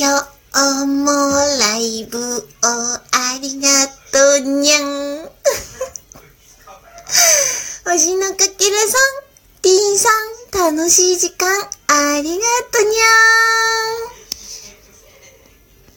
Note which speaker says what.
Speaker 1: 今日もライブをありがとうにゃん。星のかけらさん、T さん、楽しい時間ありがとうにゃん。